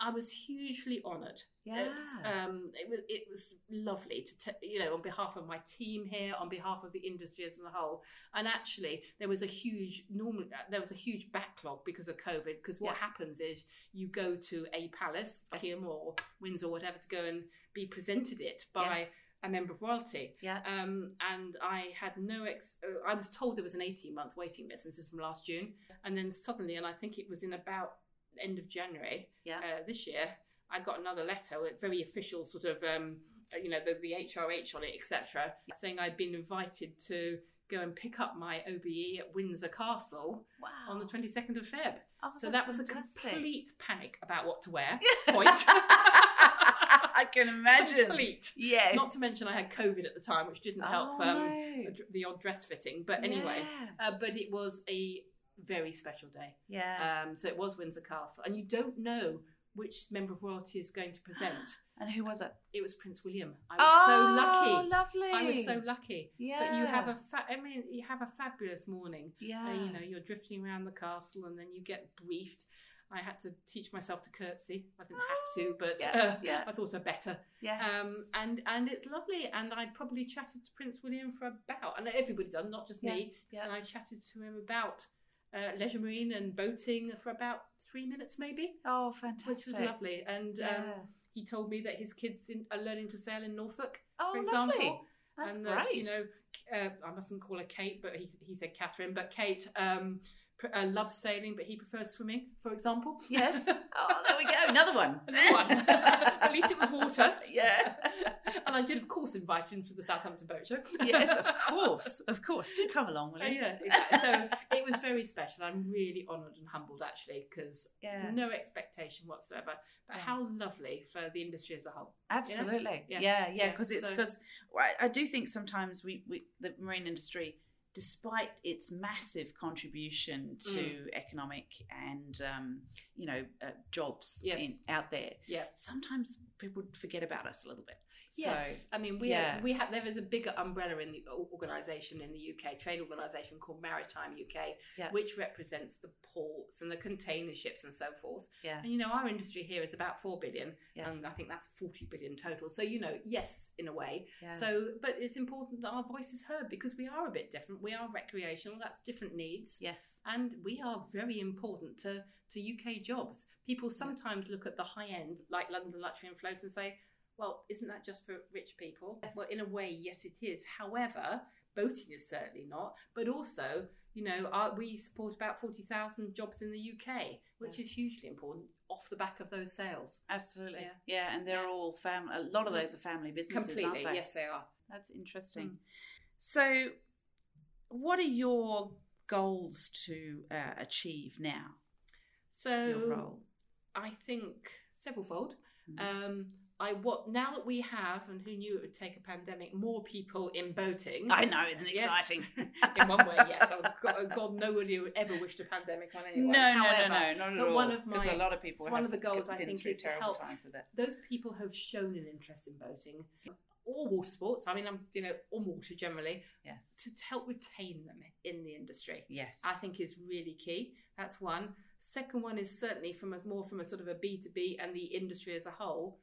S2: I was hugely honoured
S1: yeah.
S2: um, it was it was lovely to te- you know on behalf of my team here, on behalf of the industry as a whole. And actually, there was a huge normal there was a huge backlog because of COVID. Because what
S1: Yeah.
S2: happens is you go to a palace, Buckingham or Windsor, or whatever, to go and be presented it by.
S1: Yes.
S2: A member of royalty,
S1: Yeah.
S2: um, and I had no. Ex- uh, I was told there was an eighteen-month waiting list. This is from last June, and then suddenly, and I think it was in about end of January,
S1: Yeah.
S2: uh, this year, I got another letter, with very official sort of, um, uh, you know, the, the HRH on it, etc., saying I'd been invited to go and pick up my OBE at Windsor Castle
S1: Wow.
S2: on the 22nd of Feb.
S1: Oh,
S2: so that was
S1: fantastic.
S2: a complete panic about what to wear. (laughs) Point.
S1: I can imagine.
S2: Complete.
S1: Yes.
S2: Not to mention I had COVID at the time, which didn't help
S1: Oh,
S2: um,
S1: no.
S2: the odd dress fitting. But anyway,
S1: Yeah.
S2: uh, but it was a very special day.
S1: Yeah.
S2: Um, so it was Windsor Castle, and you don't know which member of royalty is going to present. (gasps)
S1: and who was it?
S2: it was Prince William. I was so
S1: Oh,
S2: lucky.
S1: lovely.
S2: I was so lucky.
S1: Yeah.
S2: But you have a fa- I mean, you have a fabulous morning.
S1: Yeah.
S2: Uh, you know, you're drifting around the castle, and then you get briefed. I had to teach myself to curtsy. I didn't have to, but
S1: Yeah,
S2: uh,
S1: yeah.
S2: I thought I better.
S1: Yes.
S2: Um, and and it's lovely. And I probably chatted to Prince William for about, and everybody done, not just me.
S1: yeah.
S2: And I chatted to him about uh, leisure marine and boating for about three minutes, maybe,
S1: oh, fantastic.
S2: which was lovely. And um, he told me that his kids in, are learning to sail in Norfolk,
S1: oh,
S2: for
S1: lovely.
S2: example.
S1: That's
S2: and
S1: great.
S2: that, you know, uh, I mustn't call her Kate, but he, he said Catherine. But Kate um, uh, loves sailing, but he prefers swimming, for example.
S1: yes. (laughs) Oh, there we go. Another one.
S2: Another one. (laughs) At least it was water.
S1: Yeah. (laughs)
S2: and I did, of course, invite him to the Southampton Boat Show.
S1: yes, of course. Of course. Do come along, will
S2: Uh,
S1: you?
S2: yeah, exactly. so it was very special. I'm really honoured and humbled actually because
S1: Yeah.
S2: no expectation whatsoever. But
S1: Yeah.
S2: how lovely for the industry as a whole.
S1: Absolutely.
S2: Yeah.
S1: Yeah, yeah,
S2: Yeah.
S1: because it's
S2: So-
S1: because I, I do think sometimes we, we the marine industry, despite its massive contribution to
S2: Mm.
S1: economic and um, you know uh, jobs
S2: Yeah.
S1: in, out there,
S2: Yeah.
S1: sometimes people forget about us a little bit.
S2: Yes, I mean we
S1: yeah.
S2: we have there is a bigger umbrella in the organisation in the UK, trade organisation called Maritime UK,
S1: Yeah.
S2: which represents the ports and the container ships and so forth.
S1: Yeah,
S2: And you know our industry here is about four billion,
S1: yes,
S2: and I think that's forty billion total. So you know, yes, in a way.
S1: yeah.
S2: So, but it's important that our voice is heard because we are a bit different. We are recreational. That's different needs.
S1: yes,
S2: and we are very important to, to UK jobs. People sometimes look at the high end, like London Luxury Afloat, and say, well, isn't that just for rich people?
S1: Yes.
S2: Well, in a way, yes, it is. However, boating is certainly not. But also, you know, our, we support about 40,000 jobs in the UK, which
S1: Yeah.
S2: is hugely important off the back of those sales.
S1: absolutely, yeah,
S2: Yeah.
S1: and they're
S2: Yeah.
S1: all family. A lot of those are family businesses,
S2: Completely,
S1: aren't they?
S2: yes, they are.
S1: That's interesting.
S2: Mm.
S1: So, what are your goals to uh, achieve now?
S2: So,
S1: Your role.
S2: I think severalfold.
S1: Mhm.
S2: Um, I what now that we have, and who knew it would take a pandemic, more people in boating.
S1: I know, isn't it
S2: Yes.
S1: exciting? (laughs)
S2: in one way, yes. Oh God, oh God, nobody would ever wished a pandemic on
S1: No,
S2: anyone.
S1: no,
S2: However,
S1: no, no, not at
S2: but
S1: all.
S2: one of
S1: because
S2: my-
S1: a lot of people
S2: it's one of the goals I think is to help
S1: times with it.
S2: those people have shown an interest in boating. or water sports. I mean, I'm you know on water generally
S1: Yes.
S2: to help retain them in the industry.
S1: Yes.
S2: I think is really key. That's one. Second one is certainly from a more from a sort of a B two B and the industry as a whole,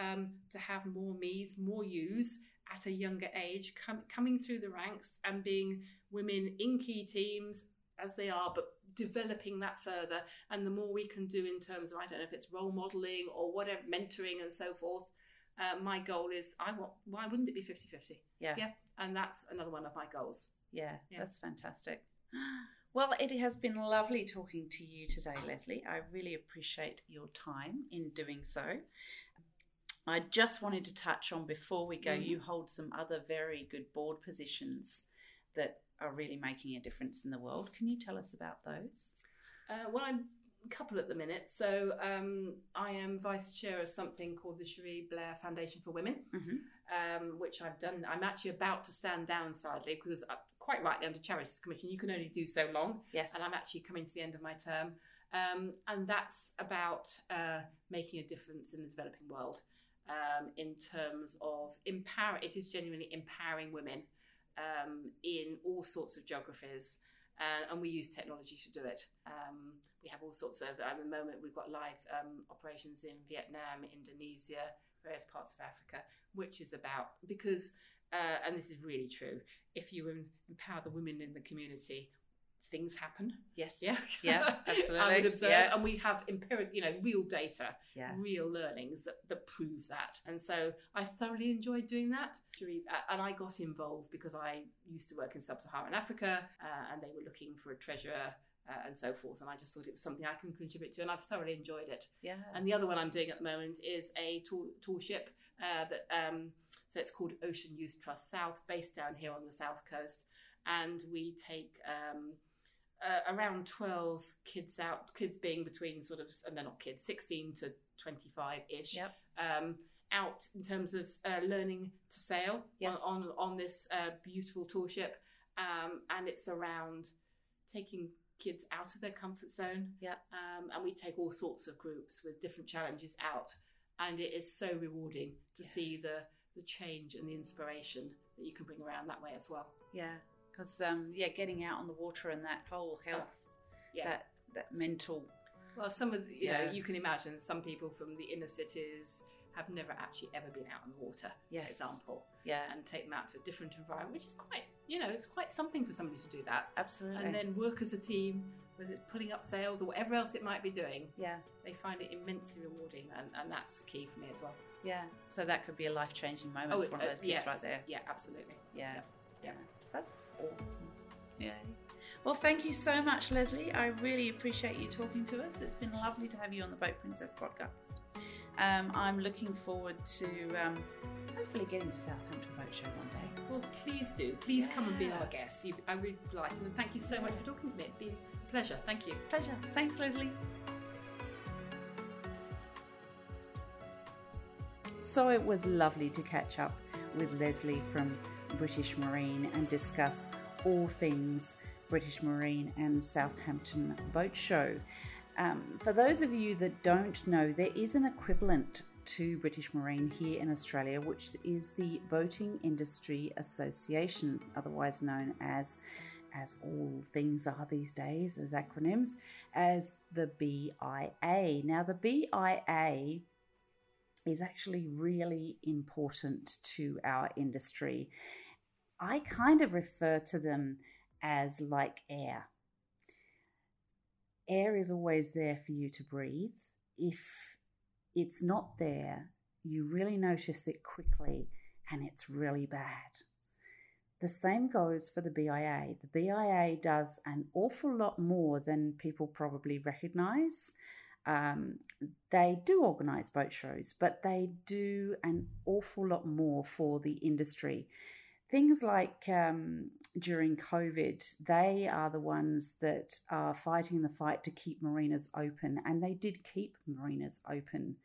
S2: um, to have more me's, more yous at a younger age, com- coming through the ranks and being women in key teams as they are, but developing that further. And the more we can do in terms of I don't know if it's role modeling or whatever, mentoring and so forth. Uh, my goal is I want. Why wouldn't it be 50-50?
S1: yeah.
S2: Yeah, and that's another one of my goals.
S1: Yeah,
S2: Yeah.
S1: that's fantastic. (gasps) Well, it has been lovely talking to you today, Lesley. I really appreciate your time in doing so. I just wanted to touch on before we go,
S2: Mhm.
S1: you hold some other very good board positions that are really making a difference in the world. Can you tell us about those?
S2: Uh, well, I'm a couple at the minute. So um, I am vice chair of something called the Cherie Blair Foundation for Women,
S1: Mm-hmm.
S2: um, which I've done. I'm actually about to stand down sadly, because, uh, quite rightly, under Charities Commission, you can only do so long,
S1: Yes.
S2: and I'm actually coming to the end of my term. Um, and that's about uh, making a difference in the developing world um, in terms of empower. It is genuinely empowering women um, in all sorts of geographies, uh, and we use technology to do it. Um, we have all sorts of. At the moment, we've got live um, operations in Vietnam, Indonesia, various parts of Africa, which is about because, uh, and this is really true. If you empower the women in the community, things happen.
S1: Yes.
S2: Yeah, (laughs)
S1: Yeah,
S2: I
S1: absolutely.
S2: would observe,
S1: Yeah.
S2: and we have empirical, you know, real data
S1: Yeah.
S2: real learnings that, that prove that. And so I thoroughly enjoyed doing that. And I got involved because I used to work in sub Saharan Africa uh, and they were looking for a treasurer. Uh, and so forth, and I just thought it was something I can contribute to, and I've thoroughly enjoyed it.
S1: Yeah.
S2: And the other one I'm doing at the moment is a tour, tall ship uh, that um, so it's called Ocean Youth Trust South, based down here on the south coast, and we take um, uh, around 12 kids out, kids being between sort of, and they're not kids, 16 to 25 ish,
S1: Yep.
S2: um, out in terms of uh, learning to sail
S1: Yes.
S2: on, on, on this uh, beautiful tall ship. Um, and it's around taking kids out of their comfort zone.
S1: Yeah.
S2: Um, and we take all sorts of groups with different challenges out. And it is so rewarding to
S1: Yeah.
S2: see the, the change and the inspiration that you can bring around that way as well.
S1: Yeah. Because um, yeah, getting out on the water and that whole health,
S2: Yeah.
S1: that that mental.
S2: Well, some of the, you
S1: Yeah.
S2: know, you can imagine some people from the inner cities have never actually ever been out on the water,
S1: Yes.
S2: for example,
S1: Yeah.
S2: and take them out to a different environment, which is quite, you know, it's quite something for somebody to do that.
S1: Absolutely.
S2: And then work as a team, whether it's pulling up sails or whatever else it might be doing,
S1: yeah.
S2: they find it immensely rewarding, and, and that's key for me as well.
S1: Yeah. So that could be a life changing moment
S2: Oh,
S1: for one
S2: uh,
S1: of those kids
S2: yes.
S1: right there.
S2: Yeah, absolutely.
S1: Yeah.
S2: Yep.
S1: Yeah. That's awesome. Yeah. Well, thank you so much, Lesley. I really appreciate you talking to us. It's been lovely to have you on the Boat Princess podcast. Um, I'm looking forward to um, hopefully getting to Southampton Boat Show one day.
S2: Well, please do. Please come and be our guest. You, I'm really delighted, and thank you so much for talking to me. It's been a pleasure. Thank you.
S1: Pleasure. Thanks, Lesley. So it was lovely to catch up with Lesley from British Marine and discuss all things British Marine and Southampton Boat Show. Um, for those of you that don't know, there is an equivalent to British Marine here in Australia, which is the Boating Industry Association, otherwise known as as all things are these days as acronyms, as the BIA. Now, the BIA is actually really important to our industry. I kind of refer to them as like air. Air is always there for you to breathe. If it's not there, you really notice it quickly and it's really bad. The same goes for the BIA. The BIA does an awful lot more than people probably recognize. Um, they do organize boat shows, but they do an awful lot more for the industry. Things like um, during COVID, they are the ones that are fighting the fight to keep marinas open, and they did keep marinas open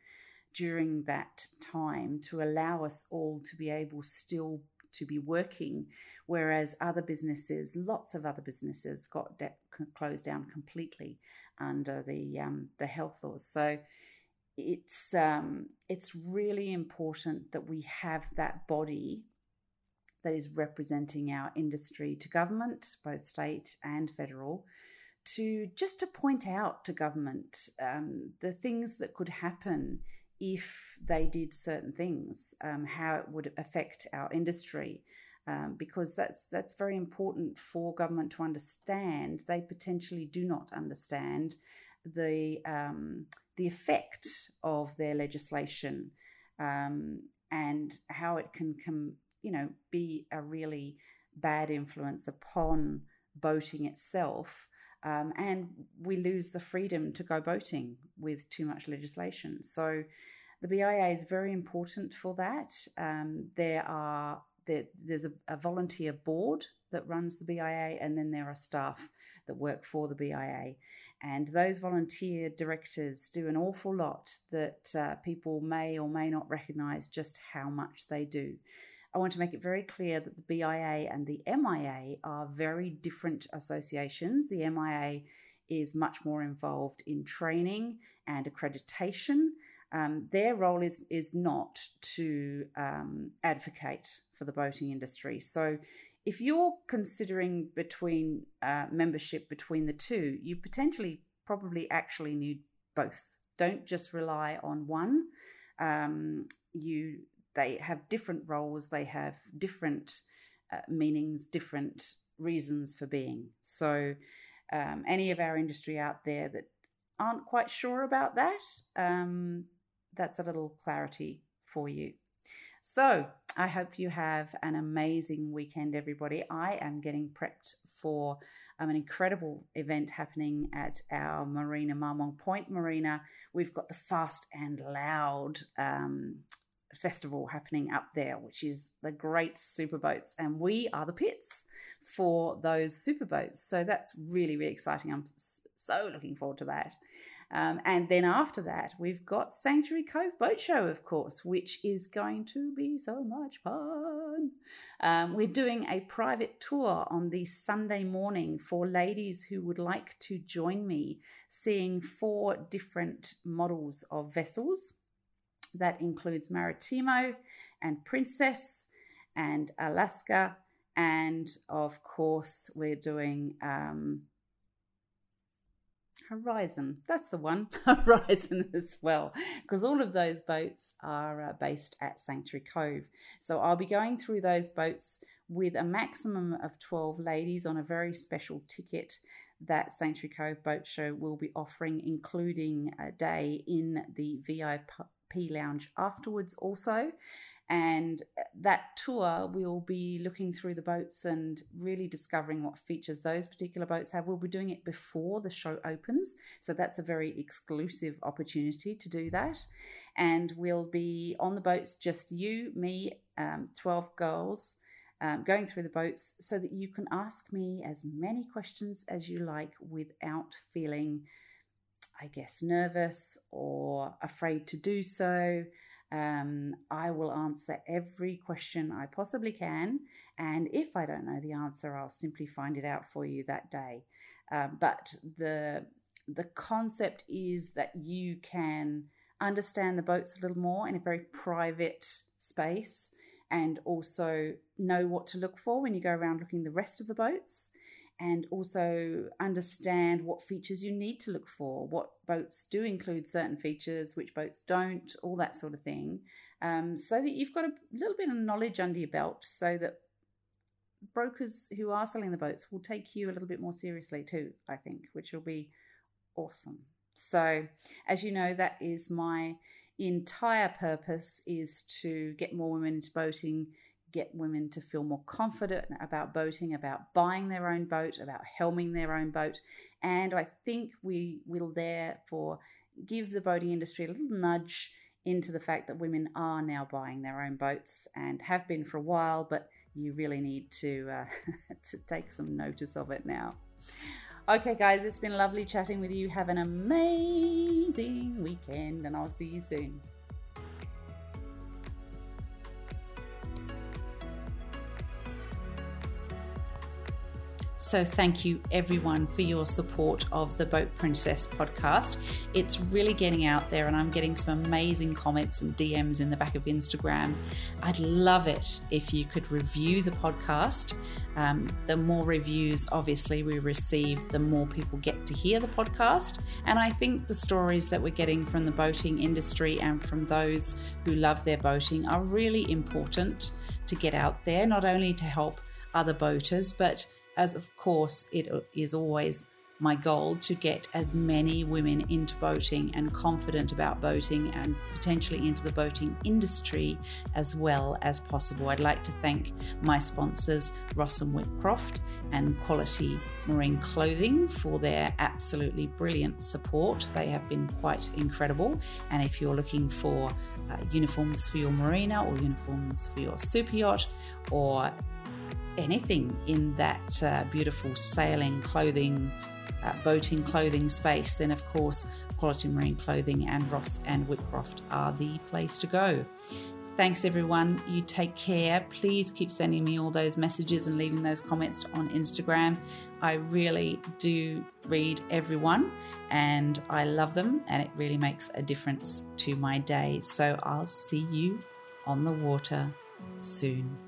S1: during that time to allow us all to be able still to be working, whereas other businesses, lots of other businesses, got de- closed down completely under the um, the health laws. So it's um, it's really important that we have that body that is representing our industry to government, both state and federal, to just to point out to government um, the things that could happen if they did certain things, um, how it would affect our industry. Um, because that's that's very important for government to understand. They potentially do not understand the um, the effect of their legislation um, and how it can come, you know, be a really bad influence upon boating itself. Um, and we lose the freedom to go boating with too much legislation. So the BIA is very important for that. Um, there are there, there's a, a, volunteer board that runs the BIA, and then there are staff that work for the BIA. And those volunteer directors do an awful lot that uh, people may or may not recognise just how much they do. I want to make it very clear that the BIA and the MIA are very different associations. The MIA is much more involved in training and accreditation. Um, their role is is not to um, advocate for the boating industry. So, if you're considering between uh, membership between the two, you potentially probably actually need both. Don't just rely on one. Um, you they have different roles. They have different uh, meanings, different reasons for being. So, um, any of our industry out there that aren't quite sure about that, um, that's a little clarity for you. So, I hope you have an amazing weekend, everybody. I am getting prepped for um, an incredible event happening at our marina, Marmong Point Marina. We've got the Fast and Loud um, festival happening up there, which is the great superboats, and we are the pits for those superboats. So that's really, really exciting. I'm so looking forward to that. Um, and then after that, we've got Sanctuary Cove Boat Show, of course, which is going to be so much fun. Um, we're doing a private tour on the Sunday morning for ladies who would like to join me, seeing four different models of vessels. That includes Maritimo and Princess and Alaska. And of course, we're doing um, Horizon. That's the one, (laughs) Horizon as well, because all of those boats are uh, based at Sanctuary Cove. So I'll be going through those boats with a maximum of 12 ladies on a very special ticket that Sanctuary Cove Boat Show will be offering, including a day in the VIP lounge afterwards, also. And that tour, we'll be looking through the boats and really discovering what features those particular boats have. We'll be doing it before the show opens. So that's a very exclusive opportunity to do that. And we'll be on the boats, just you, me, um, 12 girls. Um, going through the boats so that you can ask me as many questions as you like without feeling, I guess, nervous or afraid to do so. Um, I will answer every question I possibly can. And if I don't know the answer, I'll simply find it out for you that day. Um, but the the concept is that you can understand the boats a little more in a very private space and also know what to look for when you go around looking the rest of the boats and also understand what features you need to look for, what boats do include certain features, which boats don't, all that sort of thing, um, so that you've got a little bit of knowledge under your belt so that brokers who are selling the boats will take you a little bit more seriously too, I think, which will be awesome. So, as you know, that is my entire purpose is to get more women into boating get women to feel more confident about boating, about buying their own boat, about helming their own boat. And I think we will therefore give the boating industry a little nudge into the fact that women are now buying their own boats and have been for a while, but you really need to uh, (laughs) to take some notice of it now. Okay, guys, it's been lovely chatting with you. Have an amazing weekend, and I'll see you soon. So, thank you everyone for your support of the Boat Princess podcast. It's really getting out there, and I'm getting some amazing comments and DMs in the back of Instagram. I'd love it if you could review the podcast. Um, the more reviews, obviously, we receive, the more people get to hear the podcast. And I think the stories that we're getting from the boating industry and from those who love their boating are really important to get out there, not only to help other boaters, but as of course it is always my goal to get as many women into boating and confident about boating and potentially into the boating industry as well as possible. I'd like to thank my sponsors, Ross and Whitcroft and Quality Marine Clothing, for their absolutely brilliant support. They have been quite incredible. And if you're looking for uh, uniforms for your marina or uniforms for your super yacht or anything in that uh, beautiful sailing clothing, uh, boating clothing space, then of course, Quality Marine Clothing and Ross and Whitcroft are the place to go. Thanks, everyone. You take care. Please keep sending me all those messages and leaving those comments on Instagram. I really do read everyone and I love them, and it really makes a difference to my day. So I'll see you on the water soon.